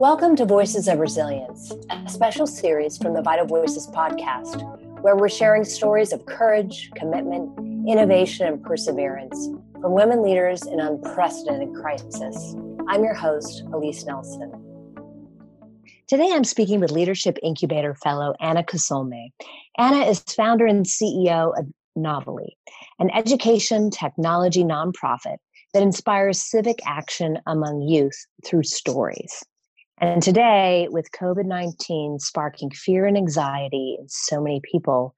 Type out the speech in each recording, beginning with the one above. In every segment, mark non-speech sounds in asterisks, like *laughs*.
Welcome to Voices of Resilience, a special series from the Vital Voices podcast, where we're sharing stories of courage, commitment, innovation, and perseverance from women leaders in unprecedented crisis. I'm your host, Alyse Nelson. Today, I'm speaking with Leadership Incubator Fellow Anna Casolme. Anna is founder and CEO of Novelly, an education technology nonprofit that inspires civic action among youth through stories. And today, with COVID 19 sparking fear and anxiety in so many people,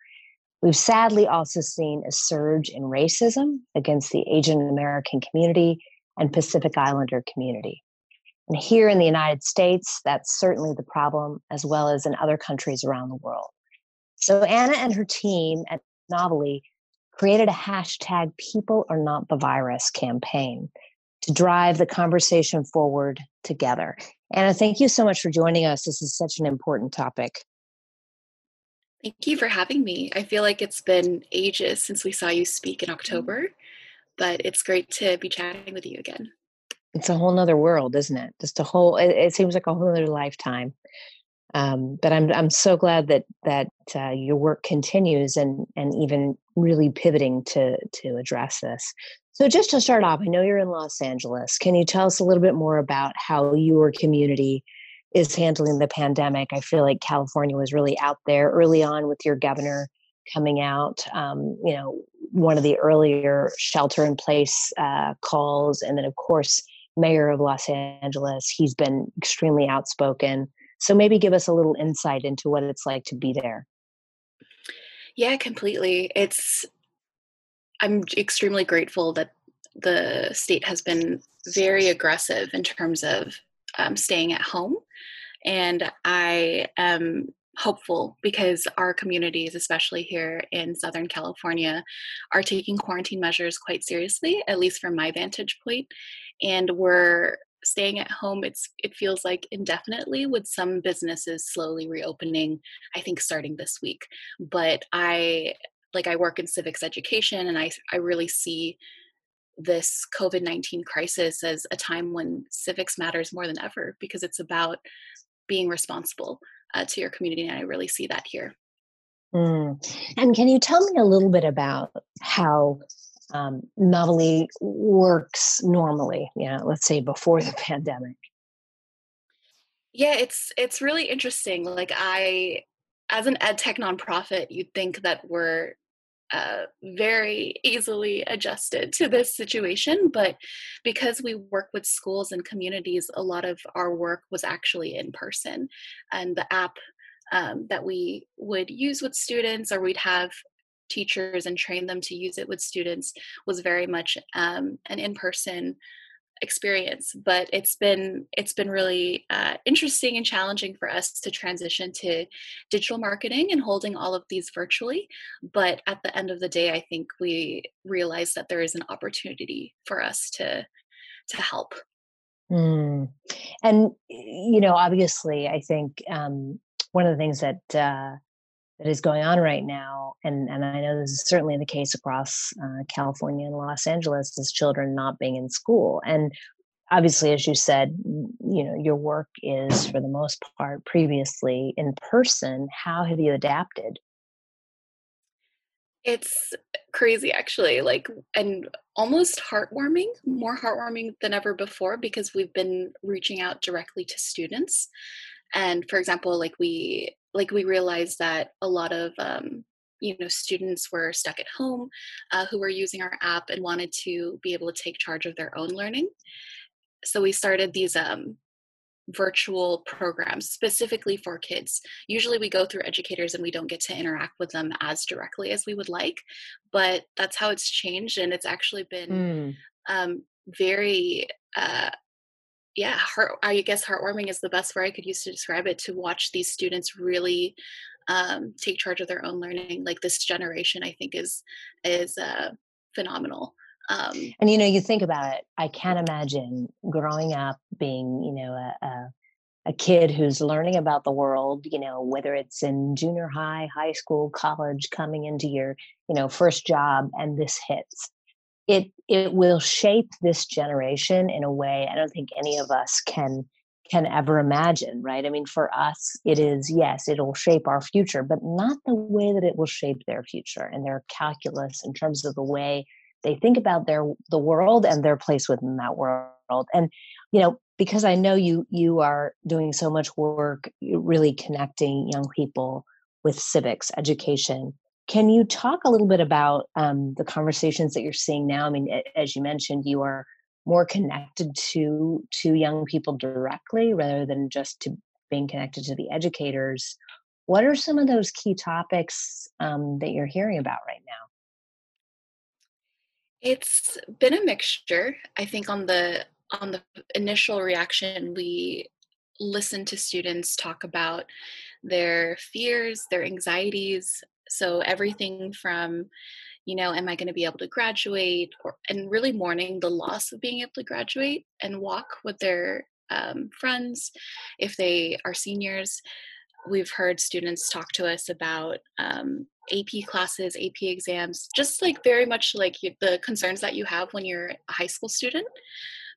we've sadly also seen a surge in racism against the Asian American community and Pacific Islander community. And here in the United States, that's certainly the problem, as well as in other countries around the world. So, Anna and her team at Novelly created a hashtag People Are Not the Virus campaign to drive the conversation forward together. Anna, thank you so much for joining us. This is such an important topic. Thank you for having me. I feel like it's been ages since we saw you speak in. October, but it's great to be chatting with you again. It's a whole nother world, isn't it? Just a whole, it, it seems like a whole other lifetime. Um, but I'm I'm so glad that that uh, your work continues and and even really pivoting to to address this. So, just to start off, I know you're in Los Angeles. Can you tell us a little bit more about how your community is handling the pandemic? I feel like California was really out there early on with your governor coming out. Um, you know, one of the earlier shelter in place uh, calls, and then of course, Mayor of Los Angeles. He's been extremely outspoken. So maybe give us a little insight into what it's like to be there. Yeah, completely. It's I'm extremely grateful that the state has been very aggressive in terms of um, staying at home. And I am hopeful because our communities, especially here in Southern California, are taking quarantine measures quite seriously, at least from my vantage point. And we're staying at home it's it feels like indefinitely with some businesses slowly reopening i think starting this week but i like I work in civics education and I, I really see this COVID 19 crisis as a time when civics matters more than ever because it's about being responsible uh, to your community. And I really see that here. Mm. And can you tell me a little bit about how um, Novelly works normally, you know, let's say before the pandemic? Yeah, it's it's really interesting. Like I as an ed tech nonprofit, you'd think that we're uh, very easily adjusted to this situation. But because we work with schools and communities, a lot of our work was actually in person. And the app um, that we would use with students, or we'd have teachers and train them to use it with students, was very much um, an in person experience but it's been it's been really uh, interesting and challenging for us to transition to digital marketing and holding all of these virtually but at the end of the day i think we realize that there is an opportunity for us to to help mm. and you know obviously i think um, one of the things that uh, that is going on right now, and, and I know this is certainly the case across uh, California and Los Angeles, is children not being in school. And obviously, as you said, you know, your work is for the most part previously in person. How have you adapted? It's crazy, actually, like, and almost heartwarming, more heartwarming than ever before because we've been reaching out directly to students. And for example, like, we like we realized that a lot of um, you know students were stuck at home uh, who were using our app and wanted to be able to take charge of their own learning so we started these um, virtual programs specifically for kids usually we go through educators and we don't get to interact with them as directly as we would like but that's how it's changed and it's actually been mm. um, very uh, yeah, heart, I guess heartwarming is the best word I could use to describe it to watch these students really um, take charge of their own learning. Like this generation, I think is is uh, phenomenal. Um, and you know, you think about it. I can't imagine growing up being, you know, a, a a kid who's learning about the world, you know, whether it's in junior high, high school, college, coming into your, you know, first job, and this hits it it will shape this generation in a way I don't think any of us can can ever imagine, right? I mean, for us, it is, yes, it'll shape our future, but not the way that it will shape their future and their calculus in terms of the way they think about their the world and their place within that world. And, you know, because I know you you are doing so much work really connecting young people with civics education. Can you talk a little bit about um, the conversations that you're seeing now? I mean, as you mentioned, you are more connected to to young people directly rather than just to being connected to the educators. What are some of those key topics um, that you're hearing about right now? It's been a mixture. I think on the on the initial reaction we listen to students talk about their fears their anxieties so everything from you know am i going to be able to graduate or and really mourning the loss of being able to graduate and walk with their um, friends if they are seniors. We've heard students talk to us about um, ap classes ap exams just like very much like the concerns that you have when you're a high school student.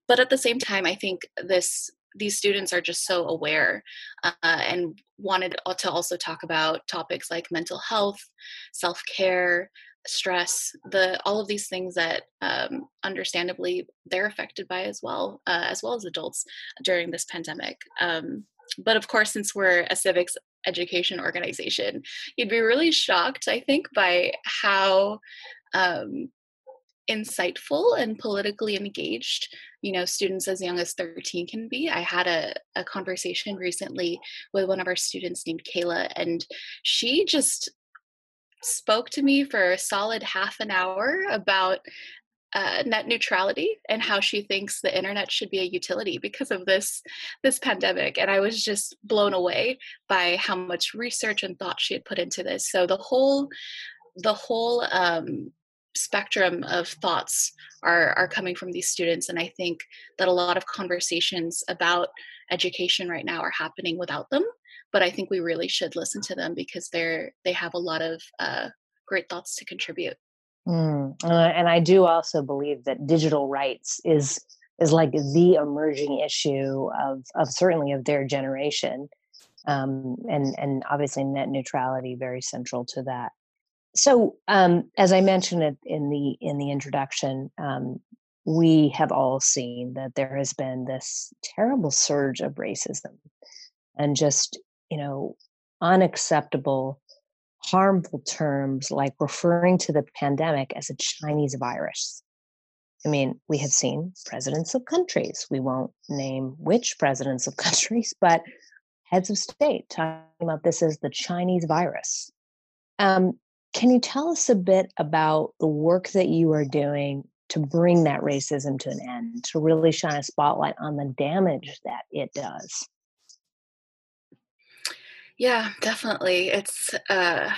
But at the same time i think this these students are just so aware uh, and wanted to also talk about topics like mental health self-care stress the all of these things that um, understandably they're affected by as well uh, as well as adults during this pandemic. Um, but of course since we're a civics education organization you'd be really shocked i think by how um, insightful and politically engaged you know students as young as 13 can be. I had a, a conversation recently with one of our students named kayla and she just spoke to me for a solid half an hour about uh, net neutrality and how she thinks the internet should be a utility because of this this pandemic and i was just blown away by how much research and thought she had put into this. So the whole the whole um, spectrum of thoughts are are coming from these students and i think that a lot of conversations about education right now are happening without them but I think we really should listen to them because they're they have a lot of uh, great thoughts to contribute. Mm, uh, and I do also believe that digital rights is is like the emerging issue of of certainly of their generation, um, and and obviously net neutrality very central to that. So, um, as I mentioned in the in the introduction, um, we have all seen that there has been this terrible surge of racism and just you know, unacceptable, harmful terms like referring to the pandemic as a Chinese virus. I mean, we have seen presidents of countries, we won't name which presidents of *laughs* countries, but heads of state talking about this as the Chinese virus. Um, can you tell us a bit about the work that you are doing to bring that racism to an end, to really shine a spotlight on the damage that it does? Yeah, definitely. It's uh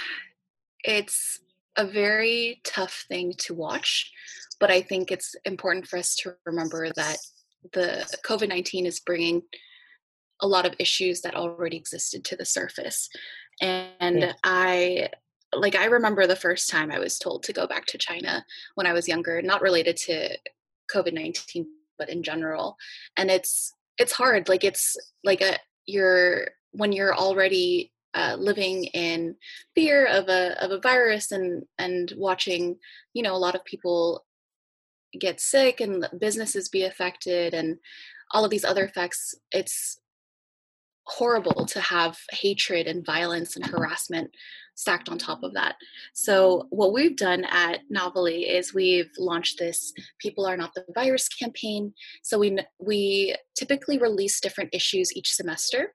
it's a very tough thing to watch, but I think it's important for us to remember that the COVID-19 is bringing a lot of issues that already existed to the surface. And yeah. I like I remember the first time I was told to go back to China when I was younger, not related to COVID-19 but in general. And it's it's hard like it's like a you're when you're already uh, living in fear of a of a virus and and watching you know a lot of people get sick and businesses be affected and all of these other effects it's horrible to have hatred and violence and harassment stacked on top of that. So what we've done at Novelly is we've launched this "People Are Not the Virus" campaign. So we we typically release different issues each semester,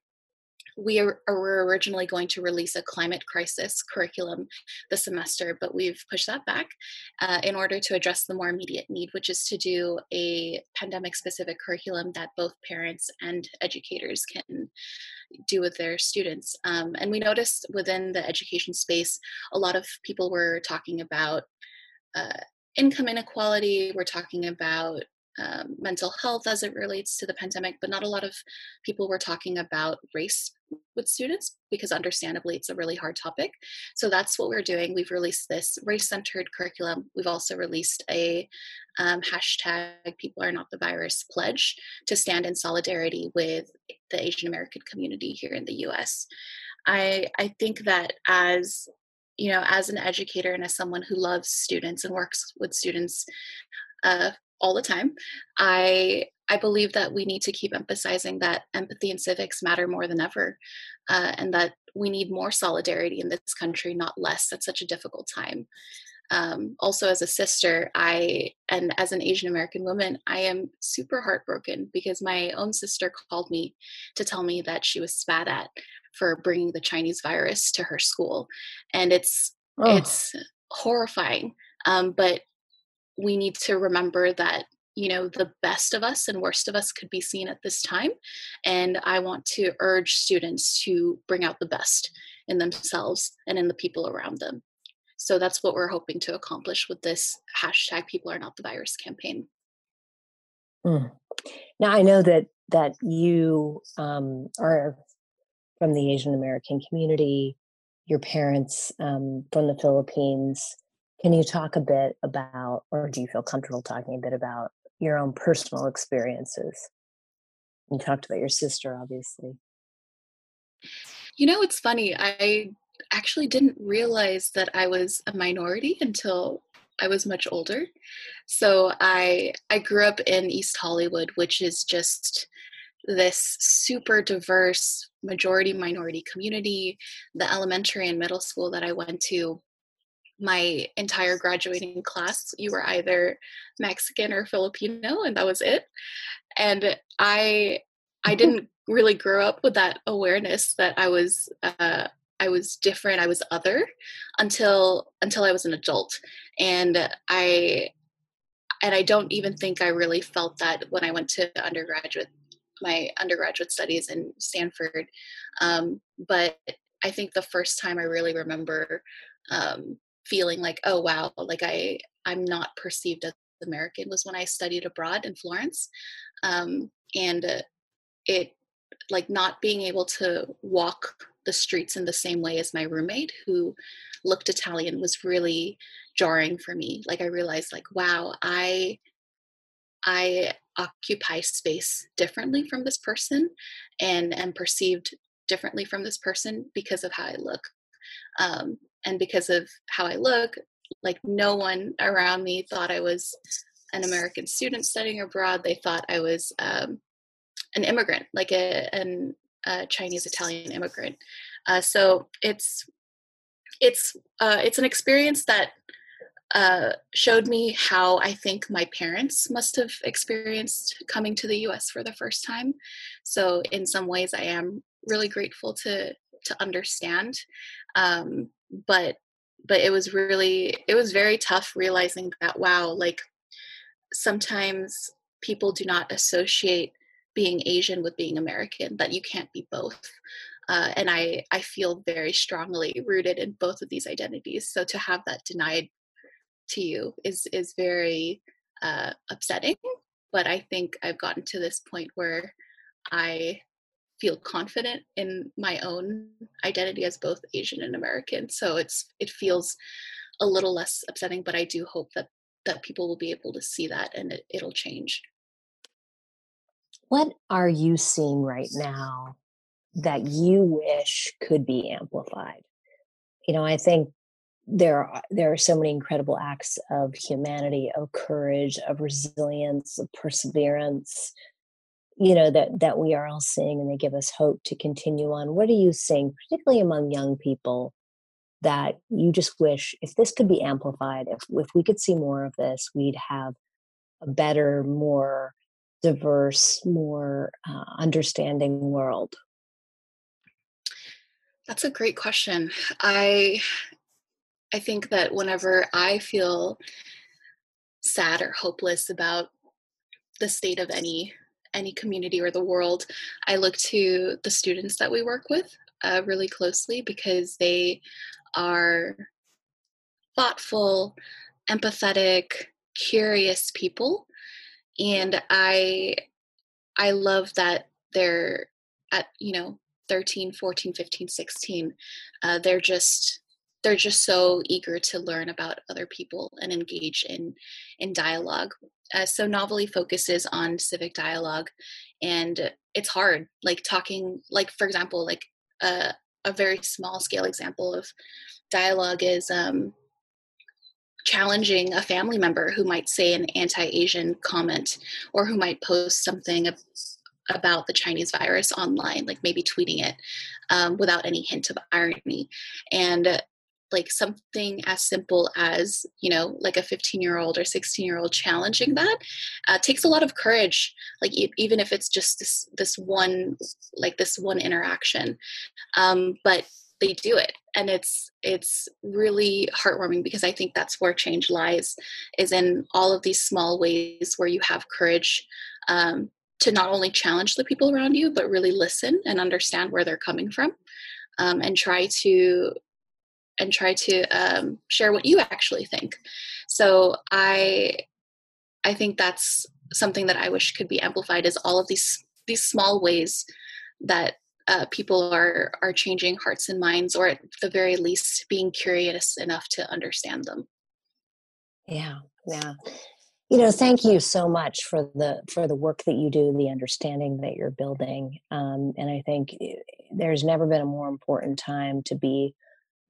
we are, were originally going to release a climate crisis curriculum this semester, but we've pushed that back uh, in order to address the more immediate need, which is to do a pandemic specific curriculum that both parents and educators can do with their students. Um, and we noticed within the education space, a lot of people were talking about uh, income inequality, we're talking about um, mental health as it relates to the pandemic, but not a lot of people were talking about race with students because understandably it's a really hard topic. So that's what we're doing. We've released this race centered curriculum. We've also released a um, hashtag people are not the virus pledge to stand in solidarity with the Asian American community here in the US. I, I think that as you know, as an educator and as someone who loves students and works with students uh, all the time, I I believe that we need to keep emphasizing that empathy and civics matter more than ever, uh, and that we need more solidarity in this country, not less, at such a difficult time. Um, also, as a sister, I and as an Asian American woman, I am super heartbroken because my own sister called me to tell me that she was spat at for bringing the Chinese virus to her school, and it's oh. it's horrifying. Um, but we need to remember that you know the best of us and worst of us could be seen at this time and i want to urge students to bring out the best in themselves and in the people around them. So that's what we're hoping to accomplish with this hashtag people are not the virus campaign. Mm. now i know that that you um, are from the asian american community your parents um, from the philippines can you talk a bit about, or do you feel comfortable talking a bit about your own personal experiences? You talked about your sister, obviously. You know, it's funny. I actually didn't realize that I was a minority until I was much older. So I I grew up in East Hollywood, which is just this super diverse majority minority community. The elementary and middle school that I went to my entire graduating class you were either mexican or filipino and that was it. And i i didn't really grow up with that awareness that i was uh, i was different i was other until until i was an adult. And i and i don't even think i really felt that when i went to undergraduate my undergraduate studies in stanford. Um, but i think the first time i really remember um, feeling like oh wow like i i'm not perceived as american was when i studied abroad in florence um, and uh, it like not being able to walk the streets in the same way as my roommate who looked italian was really jarring for me like i realized like wow i i occupy space differently from this person and am perceived differently from this person because of how i look um, and because of how I look, like no one around me thought I was an American student studying abroad. They thought I was um, an immigrant, like a, an, a Chinese Italian immigrant. Uh, so it's it's uh, it's an experience that uh, showed me how I think my parents must have experienced coming to the U.S. for the first time. So in some ways, I am really grateful to to understand. Um, but but it was really it was very tough realizing that wow like sometimes people do not associate being asian with being american that you can't be both uh, and i i feel very strongly rooted in both of these identities so to have that denied to you is is very uh, upsetting but i think i've gotten to this point where i feel confident in my own identity as both Asian and American. So it's it feels a little less upsetting, but I do hope that that people will be able to see that and it, it'll change. What are you seeing right now that you wish could be amplified? You know, I think there are there are so many incredible acts of humanity, of courage, of resilience, of perseverance, you know that that we are all seeing and they give us hope to continue on what are you seeing particularly among young people that you just wish if this could be amplified if if we could see more of this we'd have a better more diverse more uh, understanding world? That's a great question. I i think that whenever i feel sad or hopeless about the state of any any community or the world, I look to the students that we work with uh, really closely because they are thoughtful, empathetic, curious people. and i i love that they're at you know 13 14 15 16 uh, they're just they're just so eager to learn about other people and engage in in dialogue uh, so novelly focuses on civic dialogue and it's hard like talking like for example like a, a very small scale example of dialogue is um, challenging a family member who might say an anti-asian comment or who might post something about the chinese virus online like maybe tweeting it um, without any hint of irony. And like something as simple as you know like a 15 year old or 16 year old challenging that uh, takes a lot of courage like e- even if it's just this this one like this one interaction. Um, but they do it and it's it's really heartwarming because i think that's where change lies is in all of these small ways where you have courage um, to not only challenge the people around you but really listen and understand where they're coming from um, and try to and try to um, share what you actually think. So I I think that's something that I wish could be amplified is all of these these small ways that uh, people are are changing hearts and minds, or at the very least, being curious enough to understand them. Yeah, yeah. You know, thank you so much for the for the work that you do, the understanding that you're building, um, and I think eh, there's never been a more important time to be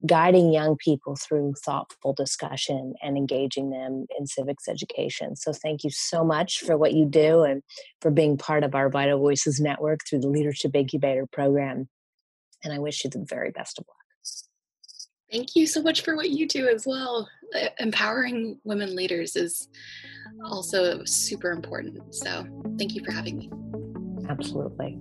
guiding young people through thoughtful discussion and engaging them in civics education. So, thank you so much for what you do and for being part of our Vital Voices Network through the Leadership Incubator program. And I wish you the very best of luck. Thank you so much for what you do as well. Empowering women leaders is also super important. So, thank you for having me. Absolutely.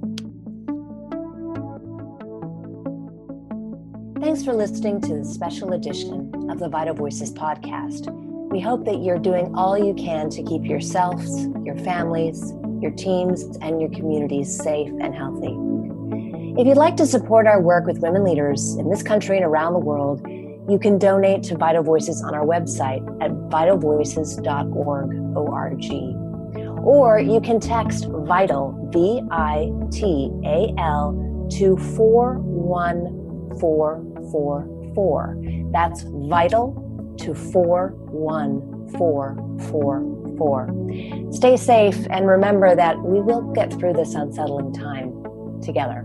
Thanks for listening to the special edition of the Vital Voices podcast. We hope that you're doing all you can to keep yourselves, your families, your teams, and your communities safe and healthy. If you'd like to support our work with women leaders in this country and around the world, you can donate to Vital Voices on our website at vitalvoices.org. O-R-G. Or you can text VITAL, V I T A L, to 414 444. That's vital to 41444. Stay safe and remember that we will get through this unsettling time together.